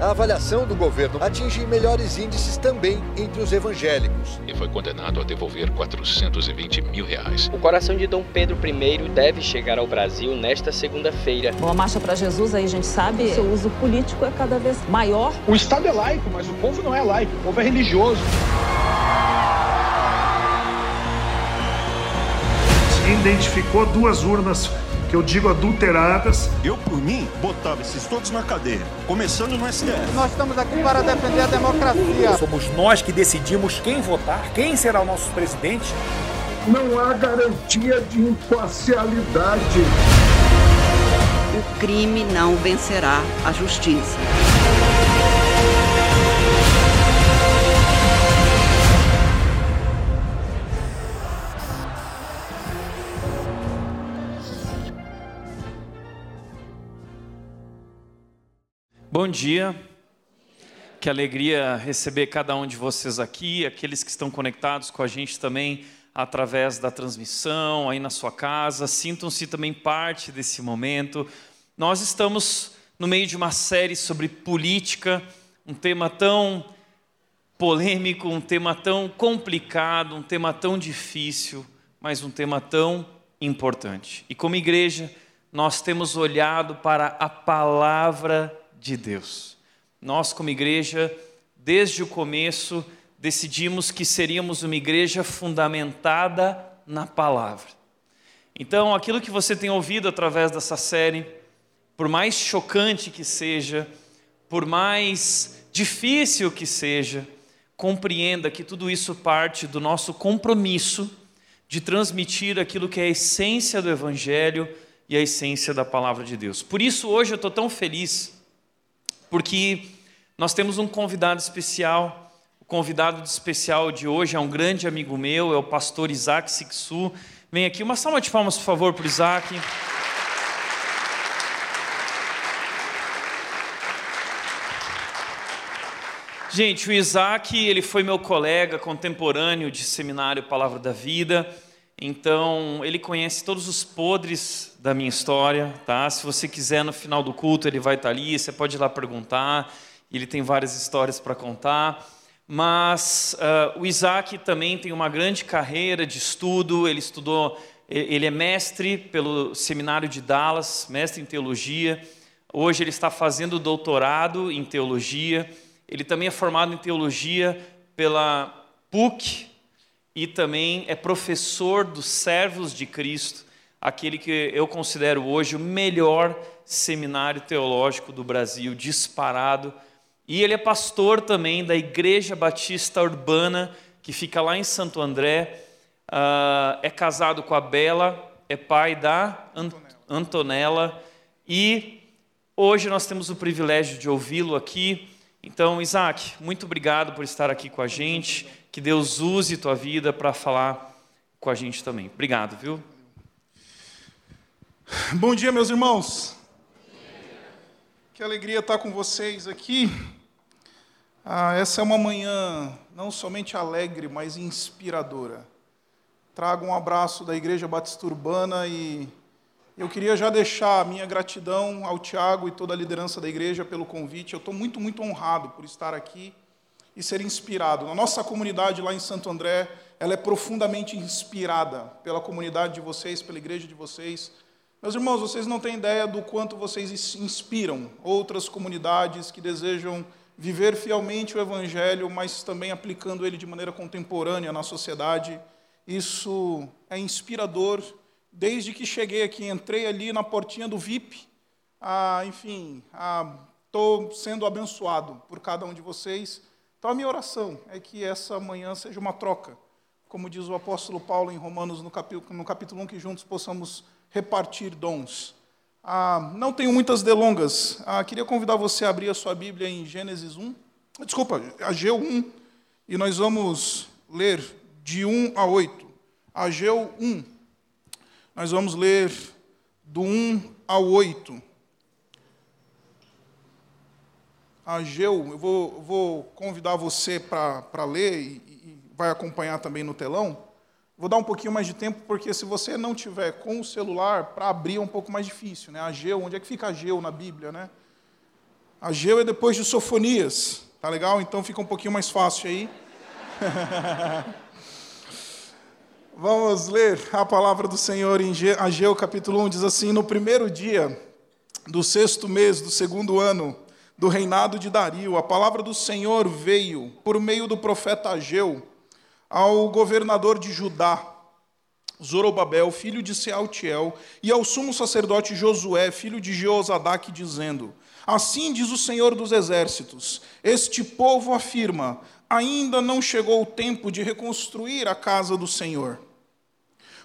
A avaliação do governo atinge melhores índices também entre os evangélicos. E foi condenado a devolver 420 mil reais. O coração de Dom Pedro I deve chegar ao Brasil nesta segunda-feira. Bom, a Marcha para Jesus aí a gente sabe, o seu uso político é cada vez maior. O Estado é laico, mas o povo não é laico, o povo é religioso. Identificou duas urnas que eu digo adulteradas. Eu, por mim, botava esses todos na cadeia, começando no STF. Nós estamos aqui para defender a democracia. Somos nós que decidimos quem votar, quem será o nosso presidente. Não há garantia de imparcialidade. O crime não vencerá a justiça. Bom dia. Que alegria receber cada um de vocês aqui, aqueles que estão conectados com a gente também através da transmissão, aí na sua casa. Sintam-se também parte desse momento. Nós estamos no meio de uma série sobre política, um tema tão polêmico, um tema tão complicado, um tema tão difícil, mas um tema tão importante. E como igreja, nós temos olhado para a palavra de Deus. Nós, como igreja, desde o começo, decidimos que seríamos uma igreja fundamentada na palavra. Então, aquilo que você tem ouvido através dessa série, por mais chocante que seja, por mais difícil que seja, compreenda que tudo isso parte do nosso compromisso de transmitir aquilo que é a essência do Evangelho e a essência da palavra de Deus. Por isso, hoje eu estou tão feliz porque nós temos um convidado especial. O convidado especial de hoje é um grande amigo meu, é o pastor Isaac Sixu. Vem aqui, uma salva de palmas, por favor, para o Isaac. Gente, o Isaac, ele foi meu colega contemporâneo de seminário Palavra da Vida. Então, ele conhece todos os podres da minha história, tá? Se você quiser no final do culto, ele vai estar ali, você pode ir lá perguntar. Ele tem várias histórias para contar. Mas uh, o Isaac também tem uma grande carreira de estudo. Ele estudou, ele é mestre pelo seminário de Dallas, mestre em teologia. Hoje ele está fazendo doutorado em teologia. Ele também é formado em teologia pela PUC, e também é professor dos servos de Cristo, aquele que eu considero hoje o melhor seminário teológico do Brasil, disparado. E ele é pastor também da Igreja Batista Urbana, que fica lá em Santo André. Uh, é casado com a Bela, é pai da Antonella. E hoje nós temos o privilégio de ouvi-lo aqui. Então, Isaac, muito obrigado por estar aqui com a gente. Que Deus use tua vida para falar com a gente também. Obrigado, viu? Bom dia, meus irmãos. Que alegria estar com vocês aqui. Ah, essa é uma manhã não somente alegre, mas inspiradora. Trago um abraço da Igreja Batista Urbana e eu queria já deixar a minha gratidão ao Tiago e toda a liderança da igreja pelo convite. Eu estou muito, muito honrado por estar aqui e ser inspirado. A nossa comunidade lá em Santo André, ela é profundamente inspirada pela comunidade de vocês, pela igreja de vocês. Meus irmãos, vocês não têm ideia do quanto vocês inspiram outras comunidades que desejam viver fielmente o evangelho, mas também aplicando ele de maneira contemporânea na sociedade. Isso é inspirador. Desde que cheguei aqui, entrei ali na portinha do VIP, ah, enfim, estou ah, sendo abençoado por cada um de vocês. Então, a minha oração é que essa manhã seja uma troca, como diz o apóstolo Paulo em Romanos, no capítulo, no capítulo 1, que juntos possamos repartir dons. Ah, não tenho muitas delongas. Ah, queria convidar você a abrir a sua Bíblia em Gênesis 1, desculpa, Ageu 1, e nós vamos ler de 1 a 8. Ageu 1. Nós vamos ler do 1 ao 8. Ageu, eu vou, vou convidar você para ler e, e vai acompanhar também no telão. Vou dar um pouquinho mais de tempo, porque se você não tiver com o celular, para abrir é um pouco mais difícil. Né? Ageu, onde é que fica Ageu na Bíblia? Né? Ageu é depois de Sofonias. Tá legal? Então fica um pouquinho mais fácil aí. Vamos ler a palavra do Senhor em Ageu capítulo 1, diz assim: No primeiro dia do sexto mês do segundo ano do reinado de Dario, a palavra do Senhor veio por meio do profeta Ageu ao governador de Judá, Zorobabel, filho de Sealtiel, e ao sumo sacerdote Josué, filho de Jeozadak, dizendo: Assim diz o Senhor dos exércitos: Este povo afirma: ainda não chegou o tempo de reconstruir a casa do Senhor.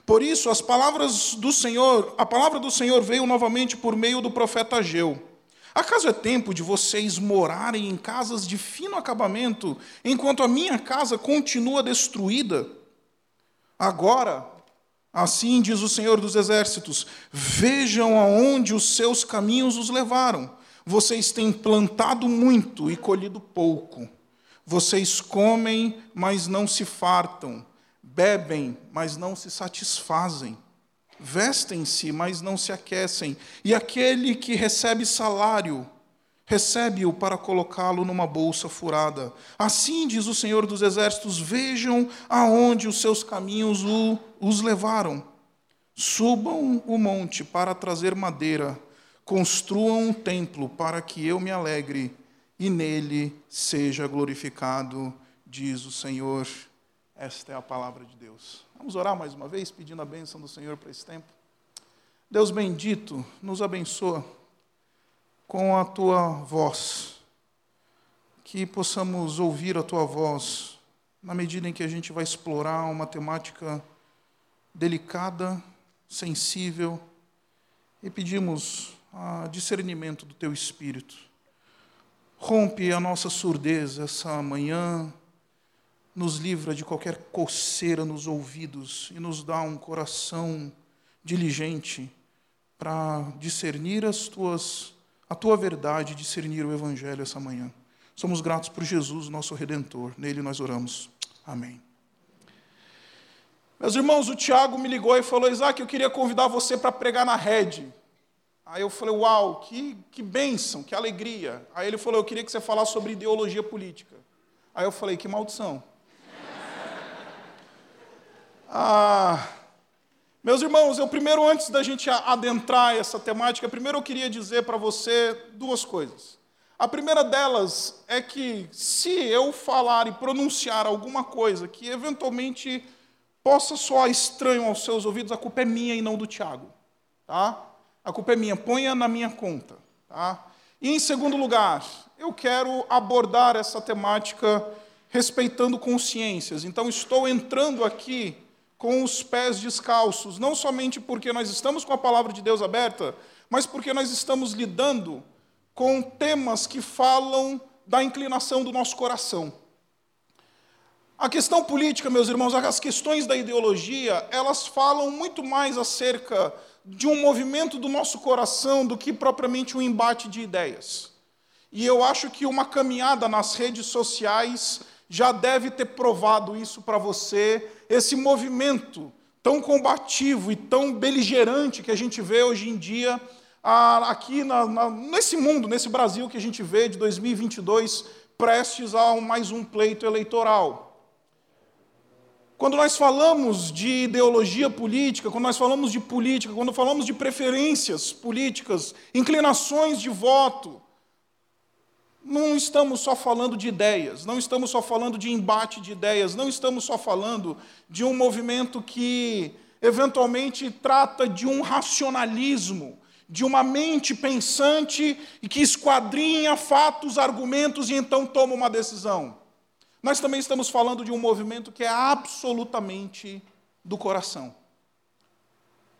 Por isso, as palavras do Senhor, a palavra do Senhor veio novamente por meio do profeta Ageu. Acaso é tempo de vocês morarem em casas de fino acabamento, enquanto a minha casa continua destruída? Agora, assim diz o Senhor dos Exércitos: vejam aonde os seus caminhos os levaram. Vocês têm plantado muito e colhido pouco. Vocês comem, mas não se fartam bebem, mas não se satisfazem, vestem-se, mas não se aquecem, e aquele que recebe salário, recebe-o para colocá-lo numa bolsa furada. Assim diz o Senhor dos Exércitos: vejam aonde os seus caminhos o, os levaram. Subam o monte para trazer madeira, construam um templo para que eu me alegre e nele seja glorificado, diz o Senhor esta é a palavra de Deus. Vamos orar mais uma vez, pedindo a bênção do Senhor para esse tempo. Deus bendito, nos abençoa com a tua voz, que possamos ouvir a tua voz na medida em que a gente vai explorar uma temática delicada, sensível, e pedimos a discernimento do teu espírito. Rompe a nossa surdez essa manhã nos livra de qualquer coceira nos ouvidos e nos dá um coração diligente para discernir as tuas, a tua verdade, discernir o Evangelho essa manhã. Somos gratos por Jesus, nosso Redentor. Nele nós oramos. Amém. Meus irmãos, o Tiago me ligou e falou: Isaac, eu queria convidar você para pregar na rede. Aí eu falei: Uau, que, que bênção, que alegria. Aí ele falou: Eu queria que você falasse sobre ideologia política. Aí eu falei: Que maldição. Ah, meus irmãos, eu primeiro, antes da gente adentrar essa temática, primeiro eu queria dizer para você duas coisas. A primeira delas é que se eu falar e pronunciar alguma coisa que eventualmente possa soar estranho aos seus ouvidos, a culpa é minha e não do Tiago. Tá? A culpa é minha, ponha na minha conta. Tá? E em segundo lugar, eu quero abordar essa temática respeitando consciências. Então, estou entrando aqui com os pés descalços, não somente porque nós estamos com a palavra de Deus aberta, mas porque nós estamos lidando com temas que falam da inclinação do nosso coração. A questão política, meus irmãos, as questões da ideologia, elas falam muito mais acerca de um movimento do nosso coração do que propriamente um embate de ideias. E eu acho que uma caminhada nas redes sociais já deve ter provado isso para você, esse movimento tão combativo e tão beligerante que a gente vê hoje em dia aqui na, na, nesse mundo, nesse Brasil que a gente vê de 2022, prestes a mais um pleito eleitoral. Quando nós falamos de ideologia política, quando nós falamos de política, quando falamos de preferências políticas, inclinações de voto, não estamos só falando de ideias, não estamos só falando de embate de ideias, não estamos só falando de um movimento que eventualmente trata de um racionalismo, de uma mente pensante e que esquadrinha fatos, argumentos e então toma uma decisão. Nós também estamos falando de um movimento que é absolutamente do coração.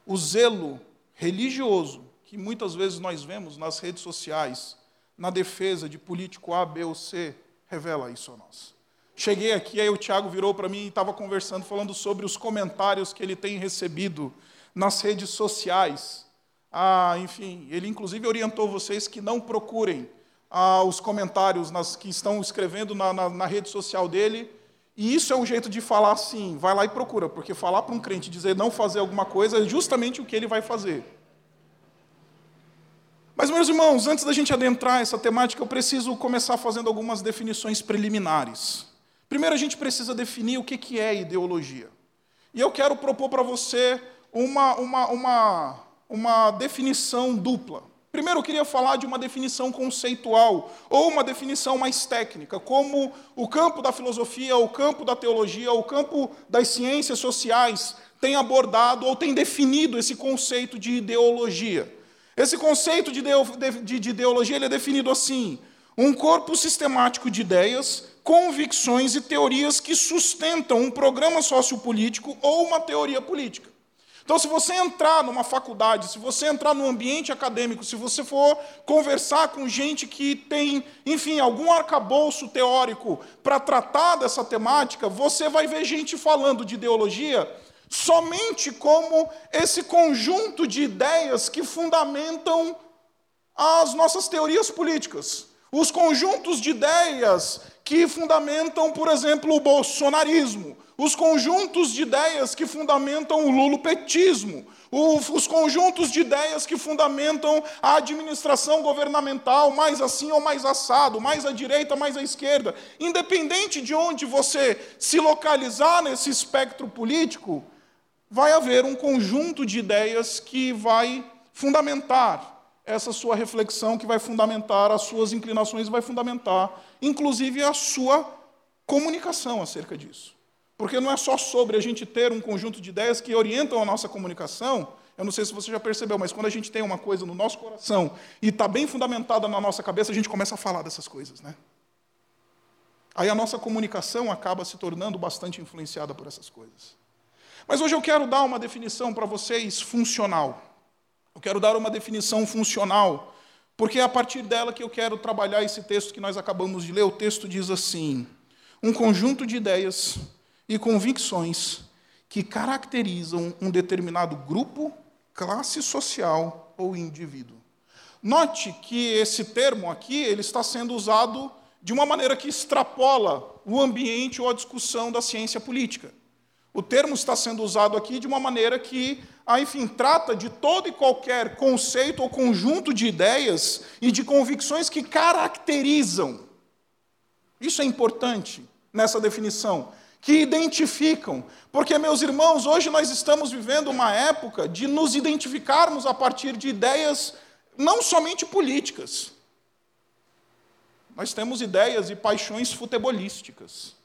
O zelo religioso que muitas vezes nós vemos nas redes sociais, na defesa de político A, B ou C revela isso a nós. Cheguei aqui, aí o Tiago virou para mim e estava conversando, falando sobre os comentários que ele tem recebido nas redes sociais. Ah, enfim, ele inclusive orientou vocês que não procurem ah, os comentários nas, que estão escrevendo na, na, na rede social dele. E isso é um jeito de falar assim, vai lá e procura, porque falar para um crente dizer não fazer alguma coisa é justamente o que ele vai fazer. Mas, meus irmãos, antes da gente adentrar essa temática, eu preciso começar fazendo algumas definições preliminares. Primeiro, a gente precisa definir o que é ideologia. E eu quero propor para você uma, uma, uma, uma definição dupla. Primeiro, eu queria falar de uma definição conceitual, ou uma definição mais técnica, como o campo da filosofia, o campo da teologia, o campo das ciências sociais tem abordado ou tem definido esse conceito de ideologia. Esse conceito de, de, de ideologia ele é definido assim: um corpo sistemático de ideias, convicções e teorias que sustentam um programa sociopolítico ou uma teoria política. Então, se você entrar numa faculdade, se você entrar num ambiente acadêmico, se você for conversar com gente que tem, enfim, algum arcabouço teórico para tratar dessa temática, você vai ver gente falando de ideologia somente como esse conjunto de ideias que fundamentam as nossas teorias políticas. Os conjuntos de ideias que fundamentam, por exemplo, o bolsonarismo, os conjuntos de ideias que fundamentam o lulopetismo, os conjuntos de ideias que fundamentam a administração governamental, mais assim ou mais assado, mais à direita, mais à esquerda. Independente de onde você se localizar nesse espectro político, vai haver um conjunto de ideias que vai fundamentar essa sua reflexão, que vai fundamentar as suas inclinações, vai fundamentar, inclusive, a sua comunicação acerca disso. Porque não é só sobre a gente ter um conjunto de ideias que orientam a nossa comunicação. Eu não sei se você já percebeu, mas quando a gente tem uma coisa no nosso coração e está bem fundamentada na nossa cabeça, a gente começa a falar dessas coisas, né? Aí a nossa comunicação acaba se tornando bastante influenciada por essas coisas. Mas hoje eu quero dar uma definição para vocês funcional. Eu quero dar uma definição funcional, porque é a partir dela que eu quero trabalhar esse texto que nós acabamos de ler. O texto diz assim: um conjunto de ideias e convicções que caracterizam um determinado grupo, classe social ou indivíduo. Note que esse termo aqui ele está sendo usado de uma maneira que extrapola o ambiente ou a discussão da ciência política. O termo está sendo usado aqui de uma maneira que, ah, enfim, trata de todo e qualquer conceito ou conjunto de ideias e de convicções que caracterizam. Isso é importante nessa definição, que identificam. Porque, meus irmãos, hoje nós estamos vivendo uma época de nos identificarmos a partir de ideias não somente políticas. Nós temos ideias e paixões futebolísticas.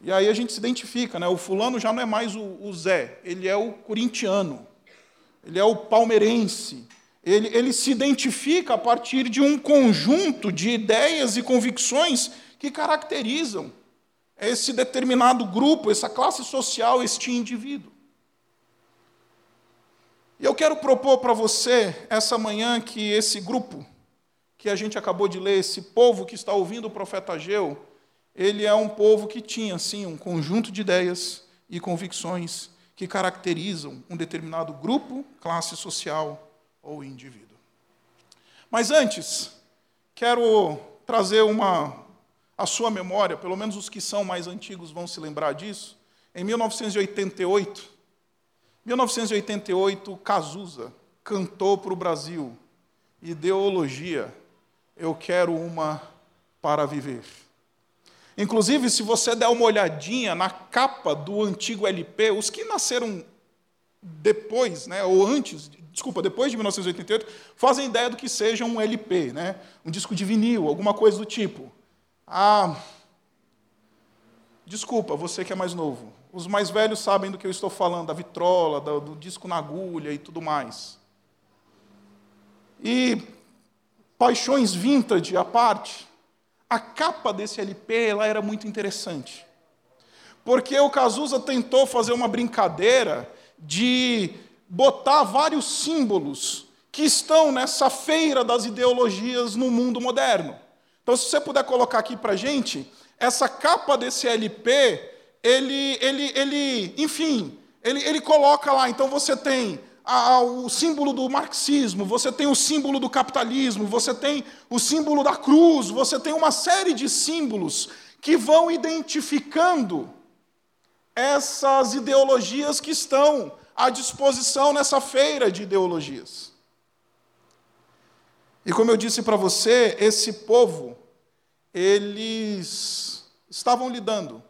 E aí a gente se identifica, né? O fulano já não é mais o, o Zé, ele é o corintiano, ele é o palmeirense. Ele, ele se identifica a partir de um conjunto de ideias e convicções que caracterizam esse determinado grupo, essa classe social, este indivíduo. E eu quero propor para você, essa manhã, que esse grupo que a gente acabou de ler, esse povo que está ouvindo o profeta Ageu, ele é um povo que tinha, sim, um conjunto de ideias e convicções que caracterizam um determinado grupo, classe social ou indivíduo. Mas antes, quero trazer uma a sua memória, pelo menos os que são mais antigos vão se lembrar disso. Em 1988, 1988, Cazuza cantou para o Brasil: Ideologia, eu quero uma para viver. Inclusive, se você der uma olhadinha na capa do antigo LP, os que nasceram depois, né, ou antes, desculpa, depois de 1988, fazem ideia do que seja um LP, né, um disco de vinil, alguma coisa do tipo. Ah, desculpa, você que é mais novo. Os mais velhos sabem do que eu estou falando, da vitrola, do, do disco na agulha e tudo mais. E paixões vintage à parte, a capa desse LP ela era muito interessante. Porque o Cazuza tentou fazer uma brincadeira de botar vários símbolos que estão nessa feira das ideologias no mundo moderno. Então, se você puder colocar aqui para gente, essa capa desse LP, ele, ele, ele enfim, ele, ele coloca lá. Então, você tem o símbolo do marxismo, você tem o símbolo do capitalismo, você tem o símbolo da cruz, você tem uma série de símbolos que vão identificando essas ideologias que estão à disposição nessa feira de ideologias. E como eu disse para você, esse povo, eles estavam lidando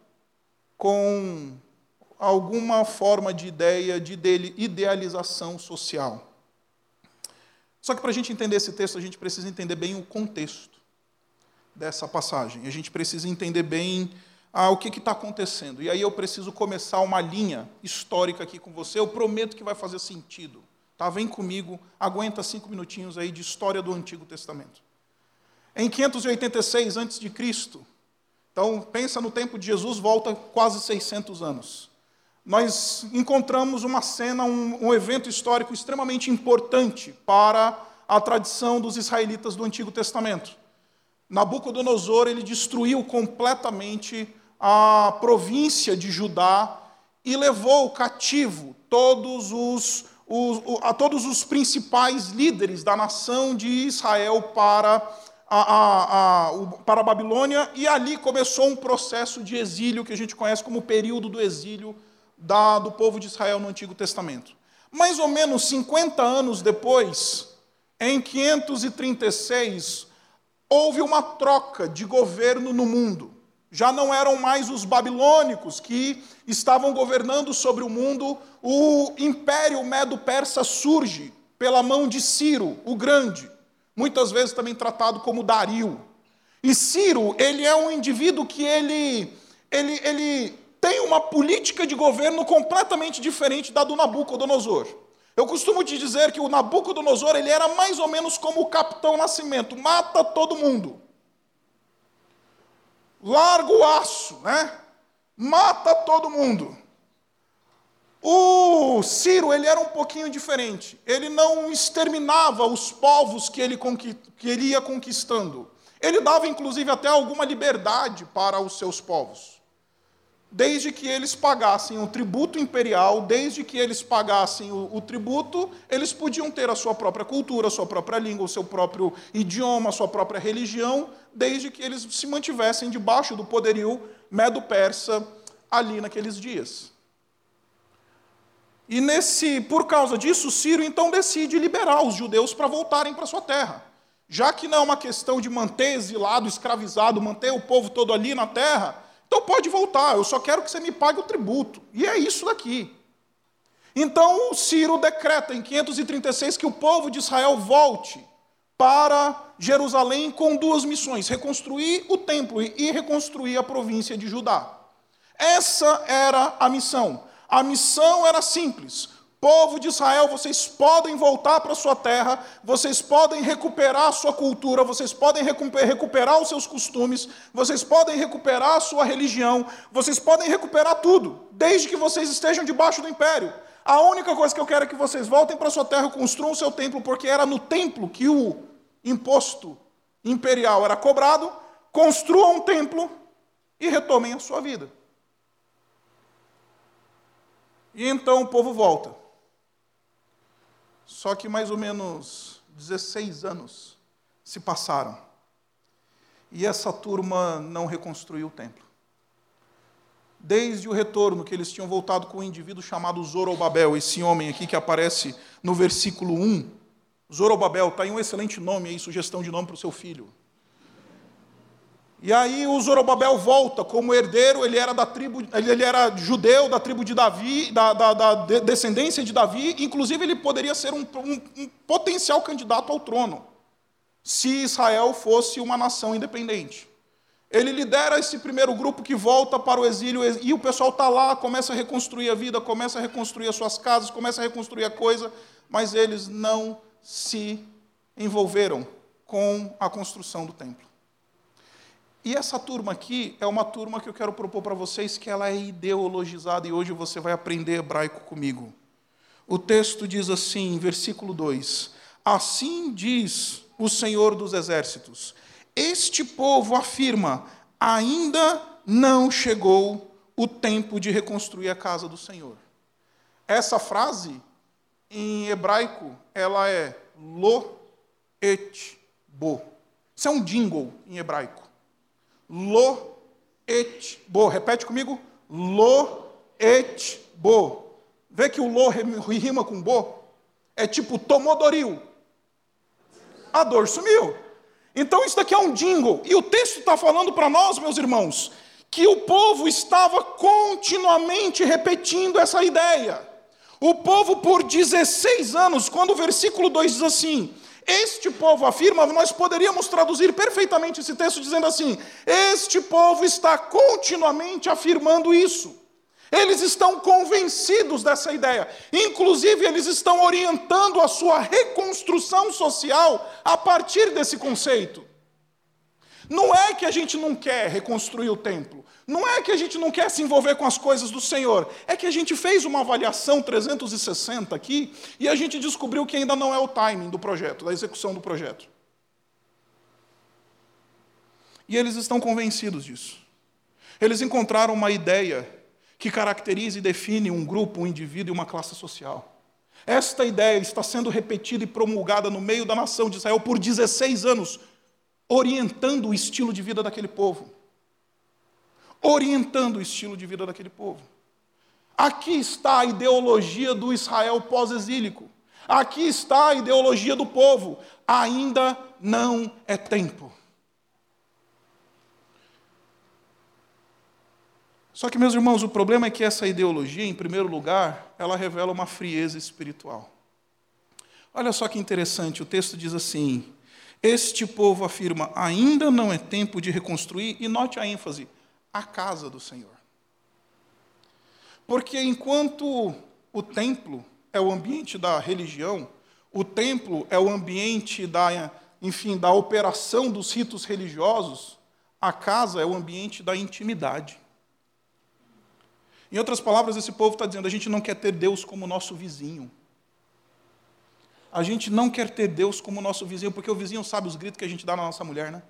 com alguma forma de ideia de idealização social. Só que para a gente entender esse texto, a gente precisa entender bem o contexto dessa passagem. A gente precisa entender bem ah, o que está acontecendo. E aí eu preciso começar uma linha histórica aqui com você. Eu prometo que vai fazer sentido. Tá? Vem comigo, aguenta cinco minutinhos aí de história do Antigo Testamento. Em 586 a.C., então pensa no tempo de Jesus, volta quase 600 anos. Nós encontramos uma cena, um, um evento histórico extremamente importante para a tradição dos israelitas do Antigo Testamento. Nabucodonosor ele destruiu completamente a província de Judá e levou cativo todos os, os, a todos os principais líderes da nação de Israel para a, a, a, para a Babilônia, e ali começou um processo de exílio que a gente conhece como período do exílio da, do povo de Israel no Antigo Testamento. Mais ou menos 50 anos depois, em 536, houve uma troca de governo no mundo. Já não eram mais os babilônicos que estavam governando sobre o mundo, o império medo-persa surge pela mão de Ciro, o Grande, muitas vezes também tratado como Dario. E Ciro, ele é um indivíduo que ele, ele, ele tem uma política de governo completamente diferente da do Nabucodonosor. Eu costumo te dizer que o Nabucodonosor ele era mais ou menos como o Capitão Nascimento, mata todo mundo. Larga o aço, né? Mata todo mundo. O Ciro, ele era um pouquinho diferente. Ele não exterminava os povos que ele, que ele ia conquistando. Ele dava, inclusive, até alguma liberdade para os seus povos desde que eles pagassem o tributo imperial, desde que eles pagassem o, o, tributo, eles podiam ter a sua própria cultura, a sua própria língua, o seu próprio idioma, a sua própria religião, desde que eles se mantivessem debaixo do poderio medo-persa ali naqueles dias. E nesse, por causa disso, Ciro então decide liberar os judeus para voltarem para sua terra. Já que não é uma questão de manter exilado, escravizado, manter o povo todo ali na terra, então pode voltar, eu só quero que você me pague o tributo. E é isso daqui. Então Ciro decreta em 536 que o povo de Israel volte para Jerusalém com duas missões: reconstruir o templo e reconstruir a província de Judá. Essa era a missão. A missão era simples: Povo de Israel, vocês podem voltar para sua terra, vocês podem recuperar a sua cultura, vocês podem recuperar os seus costumes, vocês podem recuperar a sua religião, vocês podem recuperar tudo, desde que vocês estejam debaixo do império. A única coisa que eu quero é que vocês voltem para sua terra e construam o seu templo, porque era no templo que o imposto imperial era cobrado. Construam um templo e retomem a sua vida. E então o povo volta. Só que mais ou menos 16 anos se passaram. E essa turma não reconstruiu o templo. Desde o retorno que eles tinham voltado com um indivíduo chamado Zorobabel, esse homem aqui que aparece no versículo 1. Zorobabel, está aí um excelente nome aí, sugestão de nome para o seu filho. E aí o Zorobabel volta como herdeiro, ele era da tribo, ele era judeu da tribo de Davi, da, da, da descendência de Davi, inclusive ele poderia ser um, um, um potencial candidato ao trono, se Israel fosse uma nação independente. Ele lidera esse primeiro grupo que volta para o exílio e o pessoal está lá, começa a reconstruir a vida, começa a reconstruir as suas casas, começa a reconstruir a coisa, mas eles não se envolveram com a construção do templo. E essa turma aqui é uma turma que eu quero propor para vocês que ela é ideologizada e hoje você vai aprender hebraico comigo. O texto diz assim, versículo 2: Assim diz o Senhor dos exércitos: Este povo afirma, ainda não chegou o tempo de reconstruir a casa do Senhor. Essa frase em hebraico, ela é lo et bo. Isso é um jingle em hebraico. Lo et bo. Repete comigo. Lo et bo. Vê que o lo rima com bo? É tipo tomodoril. a dor sumiu. Então isso daqui é um jingle. E o texto está falando para nós, meus irmãos, que o povo estava continuamente repetindo essa ideia. O povo, por 16 anos, quando o versículo 2 diz assim: Este povo afirma, nós poderíamos traduzir perfeitamente esse texto dizendo assim: Este povo está continuamente afirmando isso. Eles estão convencidos dessa ideia. Inclusive, eles estão orientando a sua reconstrução social a partir desse conceito. Não é que a gente não quer reconstruir o templo. Não é que a gente não quer se envolver com as coisas do Senhor. É que a gente fez uma avaliação 360 aqui e a gente descobriu que ainda não é o timing do projeto, da execução do projeto. E eles estão convencidos disso. Eles encontraram uma ideia que caracteriza e define um grupo, um indivíduo e uma classe social. Esta ideia está sendo repetida e promulgada no meio da nação de Israel por 16 anos, orientando o estilo de vida daquele povo. Orientando o estilo de vida daquele povo. Aqui está a ideologia do Israel pós-exílico. Aqui está a ideologia do povo. Ainda não é tempo. Só que, meus irmãos, o problema é que essa ideologia, em primeiro lugar, ela revela uma frieza espiritual. Olha só que interessante, o texto diz assim: Este povo afirma, ainda não é tempo de reconstruir, e note a ênfase, a casa do Senhor. Porque enquanto o templo é o ambiente da religião, o templo é o ambiente da, enfim, da operação dos ritos religiosos, a casa é o ambiente da intimidade. Em outras palavras, esse povo está dizendo: a gente não quer ter Deus como nosso vizinho. A gente não quer ter Deus como nosso vizinho, porque o vizinho sabe os gritos que a gente dá na nossa mulher, né?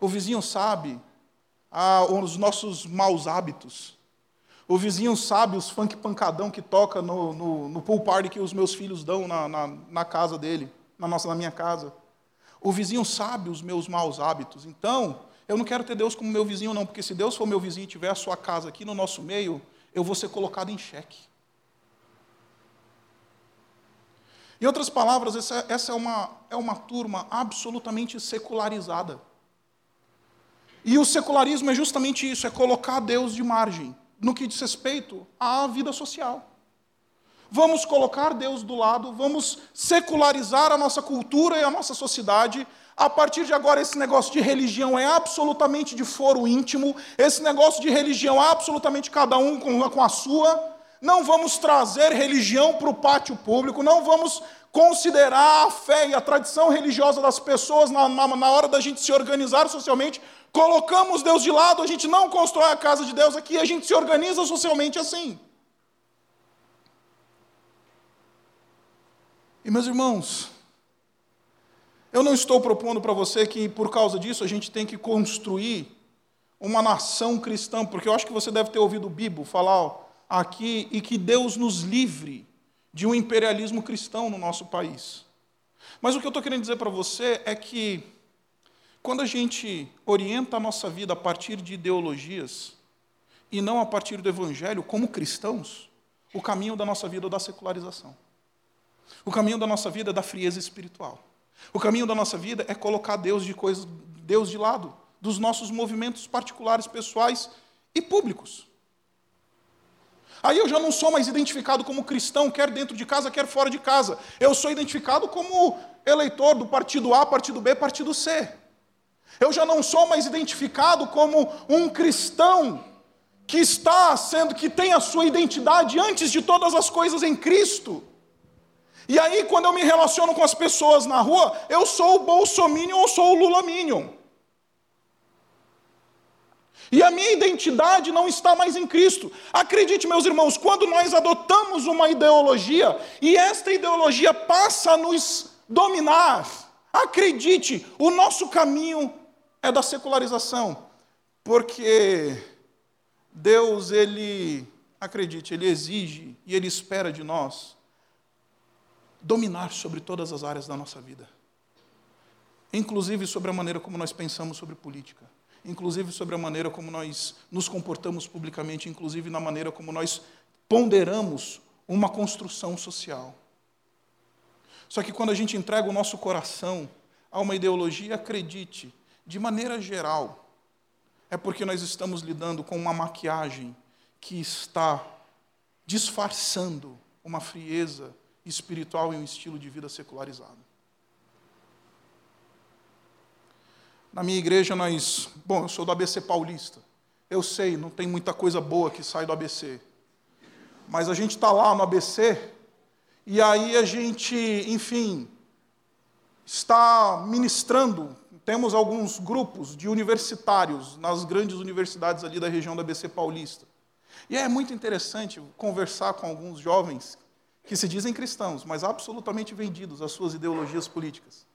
O vizinho sabe ah, os nossos maus hábitos. O vizinho sabe os funk pancadão que toca no, no, no pool party que os meus filhos dão na, na, na casa dele, na, nossa, na minha casa. O vizinho sabe os meus maus hábitos. Então, eu não quero ter Deus como meu vizinho, não, porque se Deus for meu vizinho e tiver a sua casa aqui no nosso meio, eu vou ser colocado em xeque. Em outras palavras, essa, é, uma, é uma turma absolutamente secularizada. E o secularismo é justamente isso: é colocar Deus de margem no que diz respeito à vida social. Vamos colocar Deus do lado, vamos secularizar a nossa cultura e a nossa sociedade a partir de agora, esse negócio de religião é absolutamente de foro íntimo, esse negócio de religião é absolutamente cada um com a sua. Não vamos trazer religião para o pátio público, não vamos considerar a fé e a tradição religiosa das pessoas na, na, na hora da gente se organizar socialmente. Colocamos Deus de lado, a gente não constrói a casa de Deus aqui, a gente se organiza socialmente assim. E meus irmãos, eu não estou propondo para você que, por causa disso, a gente tem que construir uma nação cristã, porque eu acho que você deve ter ouvido o Bibo falar aqui e que Deus nos livre de um imperialismo cristão no nosso país. Mas o que eu estou querendo dizer para você é que, quando a gente orienta a nossa vida a partir de ideologias e não a partir do evangelho, como cristãos, o caminho da nossa vida é da secularização. O caminho da nossa vida é da frieza espiritual. O caminho da nossa vida é colocar Deus de coisas, Deus de lado, dos nossos movimentos particulares, pessoais e públicos. Aí eu já não sou mais identificado como cristão, quer dentro de casa, quer fora de casa. Eu sou identificado como eleitor do partido A, partido B, partido C. Eu já não sou mais identificado como um cristão que está sendo, que tem a sua identidade antes de todas as coisas em Cristo. E aí, quando eu me relaciono com as pessoas na rua, eu sou o Bolsominion ou sou o Lulaminion. E a minha identidade não está mais em Cristo. Acredite, meus irmãos, quando nós adotamos uma ideologia e esta ideologia passa a nos dominar, acredite, o nosso caminho é da secularização. Porque Deus, ele, acredite, ele exige e ele espera de nós dominar sobre todas as áreas da nossa vida. Inclusive sobre a maneira como nós pensamos sobre política, inclusive sobre a maneira como nós nos comportamos publicamente, inclusive na maneira como nós ponderamos uma construção social. Só que quando a gente entrega o nosso coração a uma ideologia, acredite, de maneira geral, é porque nós estamos lidando com uma maquiagem que está disfarçando uma frieza espiritual e um estilo de vida secularizado. Na minha igreja, nós. Bom, eu sou do ABC Paulista. Eu sei, não tem muita coisa boa que sai do ABC. Mas a gente está lá no ABC, e aí a gente, enfim, está ministrando. Temos alguns grupos de universitários nas grandes universidades ali da região da ABC Paulista. E é muito interessante conversar com alguns jovens que se dizem cristãos, mas absolutamente vendidos às suas ideologias políticas.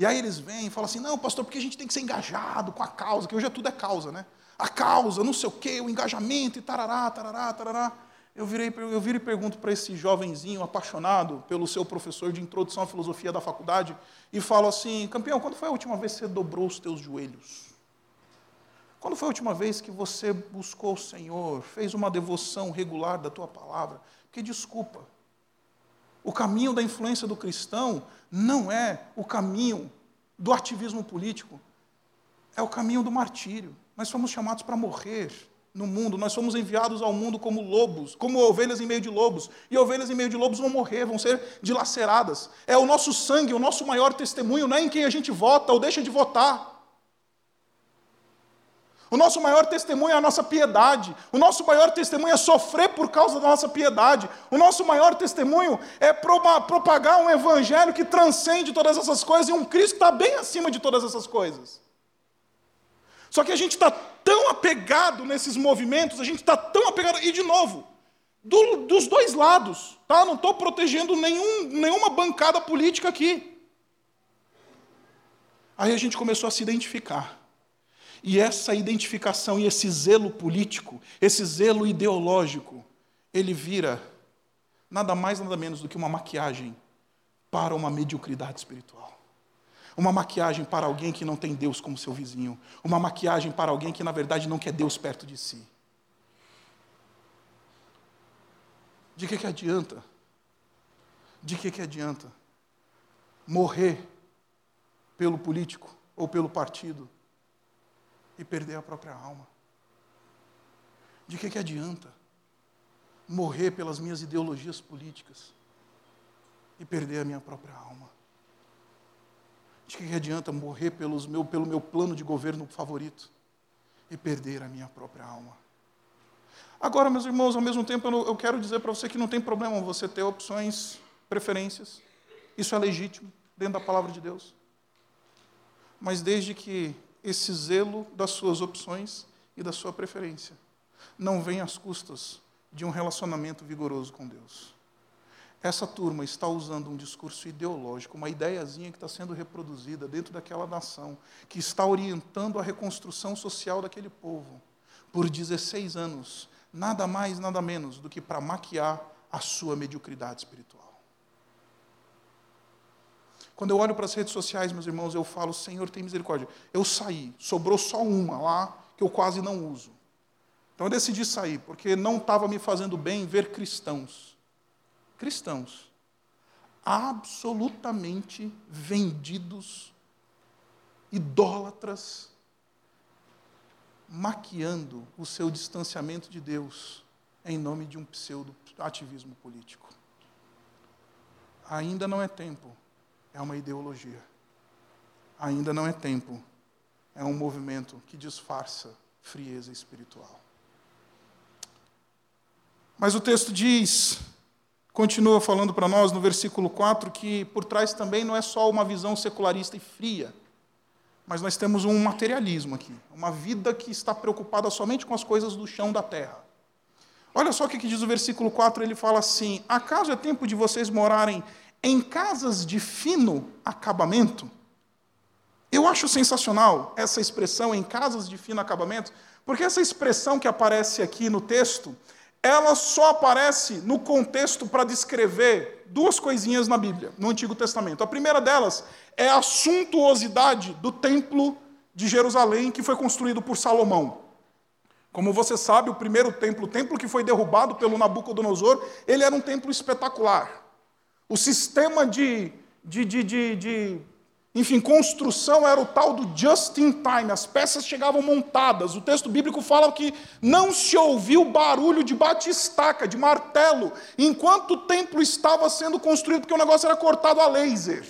E aí eles vêm e falam assim: não, pastor, porque a gente tem que ser engajado com a causa, que hoje é tudo é causa, né? A causa, não sei o quê, o engajamento e tarará, tarará, tarará. Eu, virei, eu viro e pergunto para esse jovenzinho apaixonado pelo seu professor de introdução à filosofia da faculdade e falo assim: campeão, quando foi a última vez que você dobrou os teus joelhos? Quando foi a última vez que você buscou o Senhor, fez uma devoção regular da tua palavra? Porque desculpa, o caminho da influência do cristão não é o caminho do ativismo político, é o caminho do martírio. Nós fomos chamados para morrer no mundo, nós fomos enviados ao mundo como lobos, como ovelhas em meio de lobos. E ovelhas em meio de lobos vão morrer, vão ser dilaceradas. É o nosso sangue, o nosso maior testemunho, não é em quem a gente vota ou deixa de votar. O nosso maior testemunho é a nossa piedade. O nosso maior testemunho é sofrer por causa da nossa piedade. O nosso maior testemunho é propagar um evangelho que transcende todas essas coisas e um Cristo que está bem acima de todas essas coisas. Só que a gente está tão apegado nesses movimentos, a gente está tão apegado, e de novo, do, dos dois lados, tá? Não estou protegendo nenhum, nenhuma bancada política aqui. Aí a gente começou a se identificar. E essa identificação e esse zelo político, esse zelo ideológico, ele vira nada mais, nada menos do que uma maquiagem para uma mediocridade espiritual. Uma maquiagem para alguém que não tem Deus como seu vizinho. Uma maquiagem para alguém que, na verdade, não quer Deus perto de si. De que, que adianta? De que, que adianta morrer pelo político ou pelo partido e perder a própria alma? De que, que adianta morrer pelas minhas ideologias políticas e perder a minha própria alma? De que, que adianta morrer pelos meu, pelo meu plano de governo favorito e perder a minha própria alma? Agora, meus irmãos, ao mesmo tempo, eu quero dizer para você que não tem problema você ter opções, preferências. Isso é legítimo dentro da palavra de Deus. Mas desde que esse zelo das suas opções e da sua preferência. Não vem às custas de um relacionamento vigoroso com Deus. Essa turma está usando um discurso ideológico, uma ideiazinha que está sendo reproduzida dentro daquela nação, que está orientando a reconstrução social daquele povo por 16 anos, nada mais, nada menos do que para maquiar a sua mediocridade espiritual. Quando eu olho para as redes sociais, meus irmãos, eu falo, Senhor, tem misericórdia. Eu saí, sobrou só uma lá que eu quase não uso. Então eu decidi sair, porque não estava me fazendo bem ver cristãos. Cristãos. Absolutamente vendidos, idólatras, maquiando o seu distanciamento de Deus em nome de um pseudo-ativismo político. Ainda não é tempo é uma ideologia. Ainda não é tempo. É um movimento que disfarça frieza espiritual. Mas o texto diz, continua falando para nós no versículo 4, que por trás também não é só uma visão secularista e fria, mas nós temos um materialismo aqui, uma vida que está preocupada somente com as coisas do chão da terra. Olha só o que diz o versículo 4, ele fala assim: Acaso é tempo de vocês morarem em casas de fino acabamento. Eu acho sensacional essa expressão em casas de fino acabamento, porque essa expressão que aparece aqui no texto, ela só aparece no contexto para descrever duas coisinhas na Bíblia, no Antigo Testamento. A primeira delas é a suntuosidade do templo de Jerusalém que foi construído por Salomão. Como você sabe, o primeiro templo, o templo que foi derrubado pelo Nabucodonosor, ele era um templo espetacular. O sistema de, de, de, de, de enfim, construção era o tal do just in time, as peças chegavam montadas. O texto bíblico fala que não se ouviu barulho de batistaca, de martelo, enquanto o templo estava sendo construído, porque o negócio era cortado a laser.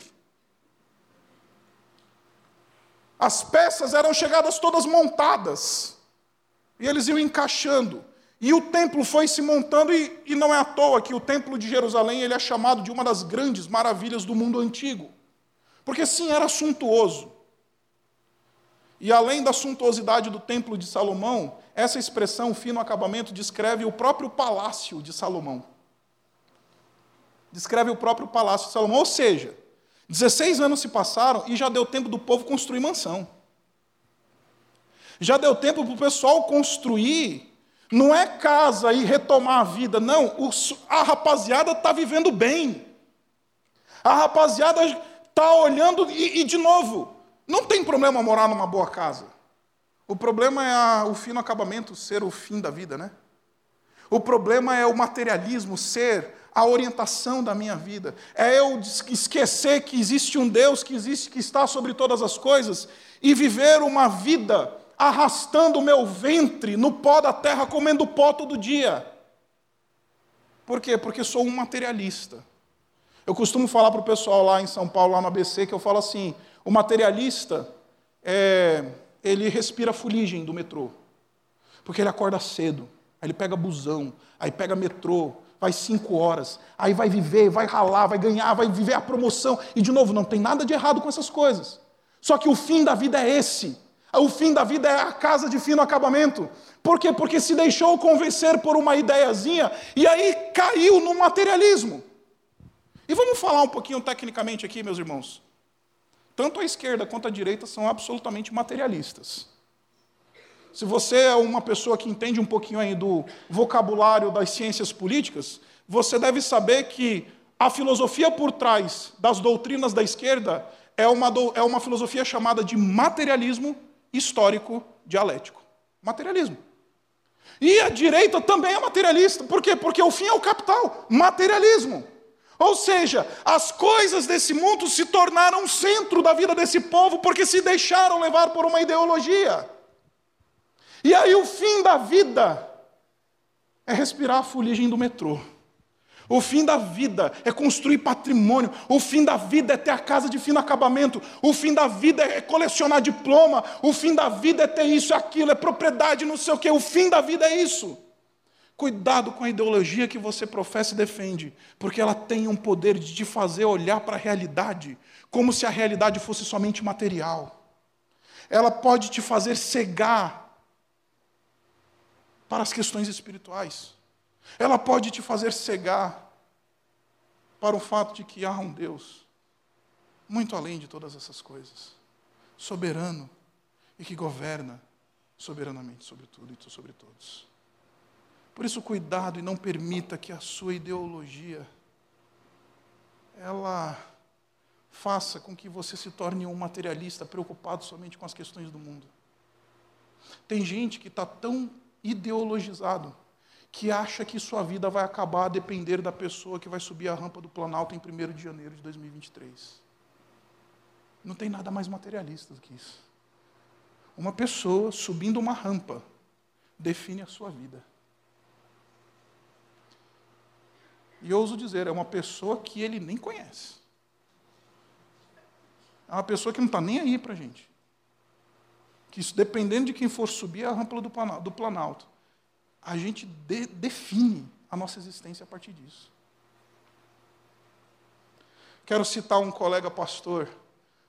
As peças eram chegadas todas montadas, e eles iam encaixando. E o templo foi se montando, e, e não é à toa que o templo de Jerusalém ele é chamado de uma das grandes maravilhas do mundo antigo. Porque sim, era suntuoso. E além da suntuosidade do templo de Salomão, essa expressão fino acabamento descreve o próprio palácio de Salomão. Descreve o próprio palácio de Salomão. Ou seja, 16 anos se passaram e já deu tempo do povo construir mansão. Já deu tempo para o pessoal construir, não é casa e retomar a vida, não. a rapaziada está vivendo bem. A rapaziada está olhando e, e, de novo, não tem problema morar numa boa casa. O problema é a, o fino acabamento ser o fim da vida, né? O problema é o materialismo ser a orientação da minha vida. É eu esquecer que existe um Deus que existe, que está sobre todas as coisas e viver uma vida arrastando o meu ventre no pó da terra, comendo pó todo dia. Por quê? Porque sou um materialista. Eu costumo falar para o pessoal lá em São Paulo, lá no ABC, que eu falo assim: o materialista, é, ele respira fuligem do metrô. Porque ele acorda cedo, aí ele pega busão, aí pega metrô, vai cinco horas, aí vai viver, vai ralar, vai ganhar, vai viver a promoção. E, de novo, não tem nada de errado com essas coisas. Só que o fim da vida é esse. O fim da vida é a casa de fino acabamento. Por quê? Porque se deixou convencer por uma ideiazinha e aí caiu no materialismo. E vamos falar um pouquinho tecnicamente aqui, meus irmãos. Tanto a esquerda quanto a direita são absolutamente materialistas. Se você é uma pessoa que entende um pouquinho aí do vocabulário das ciências políticas, você deve saber que a filosofia por trás das doutrinas da esquerda é uma, do, é uma filosofia chamada de materialismo histórico dialético. Materialismo. E a direita também é materialista. Por quê? Porque o fim é o capital. Materialismo. Ou seja, as coisas desse mundo se tornaram centro da vida desse povo porque se deixaram levar por uma ideologia. E aí o fim da vida é respirar a fuligem do metrô. O fim da vida é construir patrimônio. O fim da vida é ter a casa de fino acabamento. O fim da vida é colecionar diploma. O fim da vida é ter isso, aquilo, é propriedade, não sei o quê. O fim da vida é isso. Cuidado com a ideologia que você professa e defende, porque ela tem um poder de te fazer olhar para a realidade como se a realidade fosse somente material. Ela pode te fazer cegar para as questões espirituais. Ela pode te fazer cegar para o fato de que há um Deus muito além de todas essas coisas, soberano e que governa soberanamente sobre tudo e sobre todos. Por isso, cuidado e não permita que a sua ideologia ela faça com que você se torne um materialista preocupado somente com as questões do mundo. Tem gente que está tão ideologizado que acha que sua vida vai acabar a depender da pessoa que vai subir a rampa do Planalto em 1 de janeiro de 2023. Não tem nada mais materialista do que isso. Uma pessoa subindo uma rampa define a sua vida. E ouso dizer, é uma pessoa que ele nem conhece. É uma pessoa que não está nem aí para a gente. Que isso, dependendo de quem for subir a rampa do Planalto, a gente de, define a nossa existência a partir disso. Quero citar um colega pastor,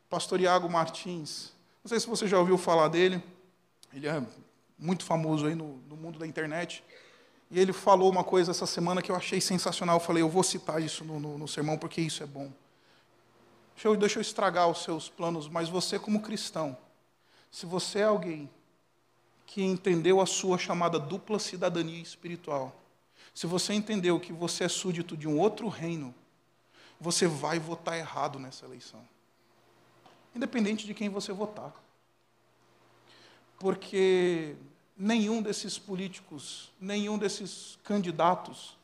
pastor Iago Martins. Não sei se você já ouviu falar dele. Ele é muito famoso aí no, no mundo da internet. E ele falou uma coisa essa semana que eu achei sensacional. Eu falei, eu vou citar isso no, no, no sermão porque isso é bom. Deixa eu, deixa eu estragar os seus planos, mas você, como cristão, se você é alguém que entendeu a sua chamada dupla cidadania espiritual, se você entendeu que você é súdito de um outro reino, você vai votar errado nessa eleição. Independente de quem você votar. Porque nenhum desses políticos, nenhum desses candidatos,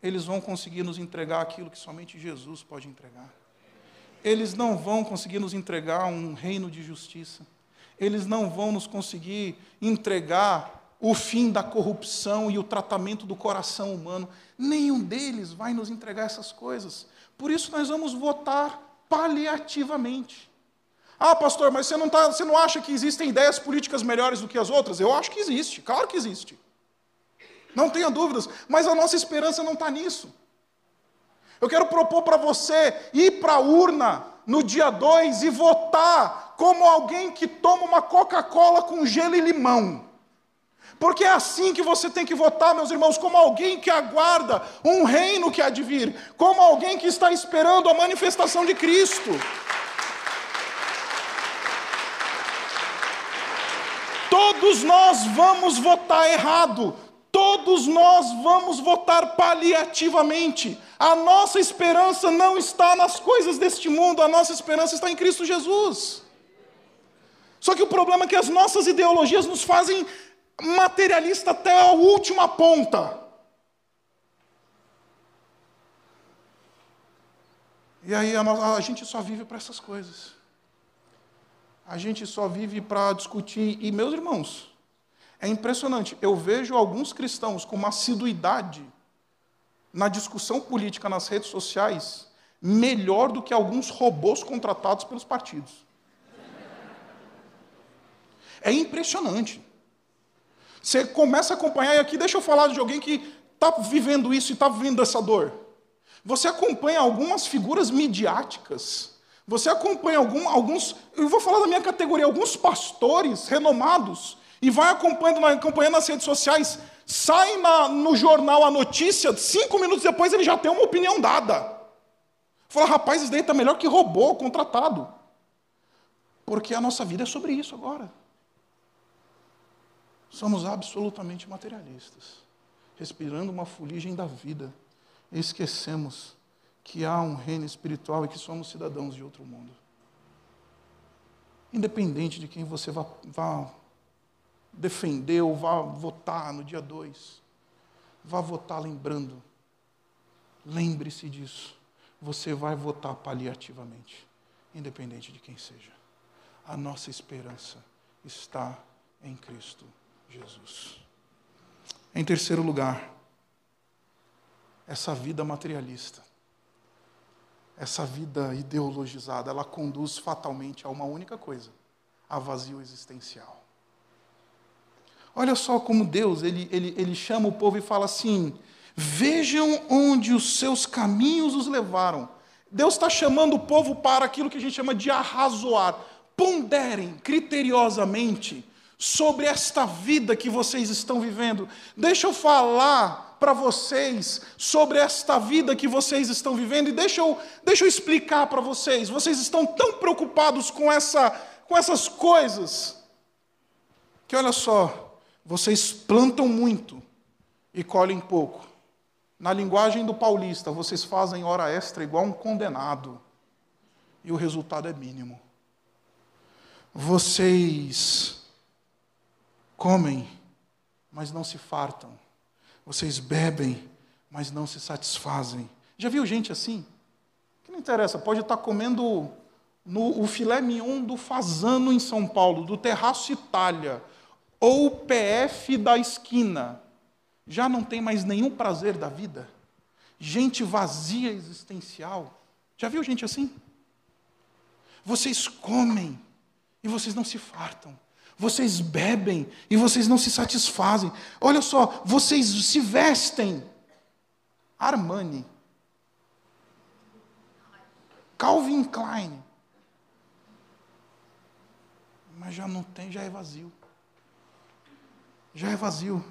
eles vão conseguir nos entregar aquilo que somente Jesus pode entregar. eles não vão conseguir nos entregar um reino de justiça. Eles não vão nos conseguir entregar o fim da corrupção e o tratamento do coração humano. Nenhum deles vai nos entregar essas coisas. Por isso nós vamos votar paliativamente. Ah, pastor, mas você não, tá, você não acha que existem ideias políticas melhores do que as outras? Eu acho que existe, claro que existe. Não tenha dúvidas, mas a nossa esperança não está nisso. Eu quero propor para você ir para a urna no dia 2 e votar como alguém que toma uma Coca-Cola com gelo e limão. Porque é assim que você tem que votar, meus irmãos, como alguém que aguarda um reino que há de vir, como alguém que está esperando a manifestação de Cristo. Todos nós vamos votar errado, todos nós vamos votar paliativamente. A nossa esperança não está nas coisas deste mundo, a nossa esperança está em Cristo Jesus. Só que o problema é que as nossas ideologias nos fazem materialista até a última ponta. E aí a, a gente só vive para essas coisas a gente só vive para discutir. E, meus irmãos, é impressionante. Eu vejo alguns cristãos com uma assiduidade na discussão política nas redes sociais melhor do que alguns robôs contratados pelos partidos. É impressionante. Você começa a acompanhar, e aqui deixa eu falar de alguém que está vivendo isso e está vivendo essa dor. Você acompanha algumas figuras midiáticas você acompanha algum, alguns, eu vou falar da minha categoria, alguns pastores renomados, e vai acompanhando, acompanhando nas redes sociais, sai na, no jornal a notícia, cinco minutos depois ele já tem uma opinião dada. Fala, rapaz, isso daí está melhor que robô contratado. Porque a nossa vida é sobre isso agora. Somos absolutamente materialistas, respirando uma fuligem da vida. E esquecemos que há um reino espiritual e que somos cidadãos de outro mundo. Independente de quem você vá, vá defender ou vá votar no dia 2, vá votar lembrando. Lembre-se disso. Você vai votar paliativamente, independente de quem seja. A nossa esperança está em Cristo Jesus. Em terceiro lugar, essa vida materialista essa vida ideologizada, ela conduz fatalmente a uma única coisa: a vazio existencial. Olha só como Deus, ele, ele, ele chama o povo e fala assim: vejam onde os seus caminhos os levaram. Deus está chamando o povo para aquilo que a gente chama de arrazoar. Ponderem criteriosamente sobre esta vida que vocês estão vivendo. Deixa eu falar para vocês sobre esta vida que vocês estão vivendo e deixa eu, deixa eu explicar para vocês. Vocês estão tão preocupados com, essa, com essas coisas que, olha só, vocês plantam muito e colhem pouco. Na linguagem do paulista, vocês fazem hora extra igual um condenado e o resultado é mínimo. Vocês comem, mas não se fartam vocês bebem, mas não se satisfazem. Já viu gente assim? Que não interessa, pode estar comendo no, o filé mignon do Fazano em São Paulo, do Terraço Itália, ou o PF da esquina. Já não tem mais nenhum prazer da vida. Gente vazia existencial. Já viu gente assim? Vocês comem e vocês não se fartam. Vocês bebem e vocês não se satisfazem. Olha só, vocês se vestem. Armani. Calvin Klein. Mas já não tem, já é vazio. Já é vazio.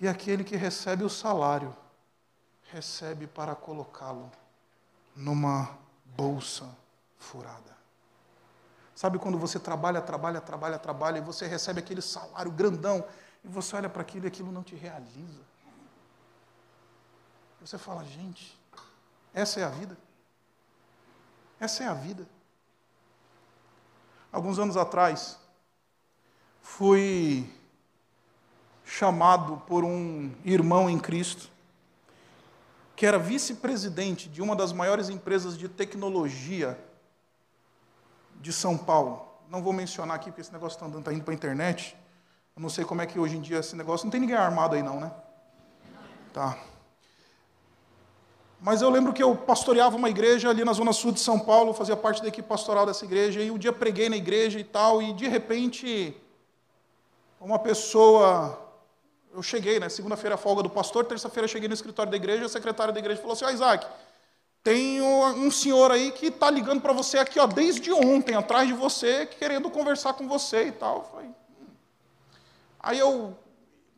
E aquele que recebe o salário, recebe para colocá-lo numa bolsa furada. Sabe quando você trabalha, trabalha, trabalha, trabalha e você recebe aquele salário grandão e você olha para aquilo e aquilo não te realiza? Você fala, gente, essa é a vida? Essa é a vida. Alguns anos atrás, fui chamado por um irmão em Cristo que era vice-presidente de uma das maiores empresas de tecnologia de São Paulo. Não vou mencionar aqui, porque esse negócio está tá indo para a internet. Eu não sei como é que hoje em dia esse negócio. Não tem ninguém armado aí, não, né? Tá. Mas eu lembro que eu pastoreava uma igreja ali na zona sul de São Paulo, fazia parte da equipe pastoral dessa igreja, e um dia preguei na igreja e tal, e de repente, uma pessoa. Eu cheguei, né? Segunda-feira, folga do pastor, terça-feira cheguei no escritório da igreja, a secretária da igreja falou assim: oh, Isaac, tem um senhor aí que está ligando para você aqui, ó, desde ontem, atrás de você, querendo conversar com você e tal. Hum. Aí eu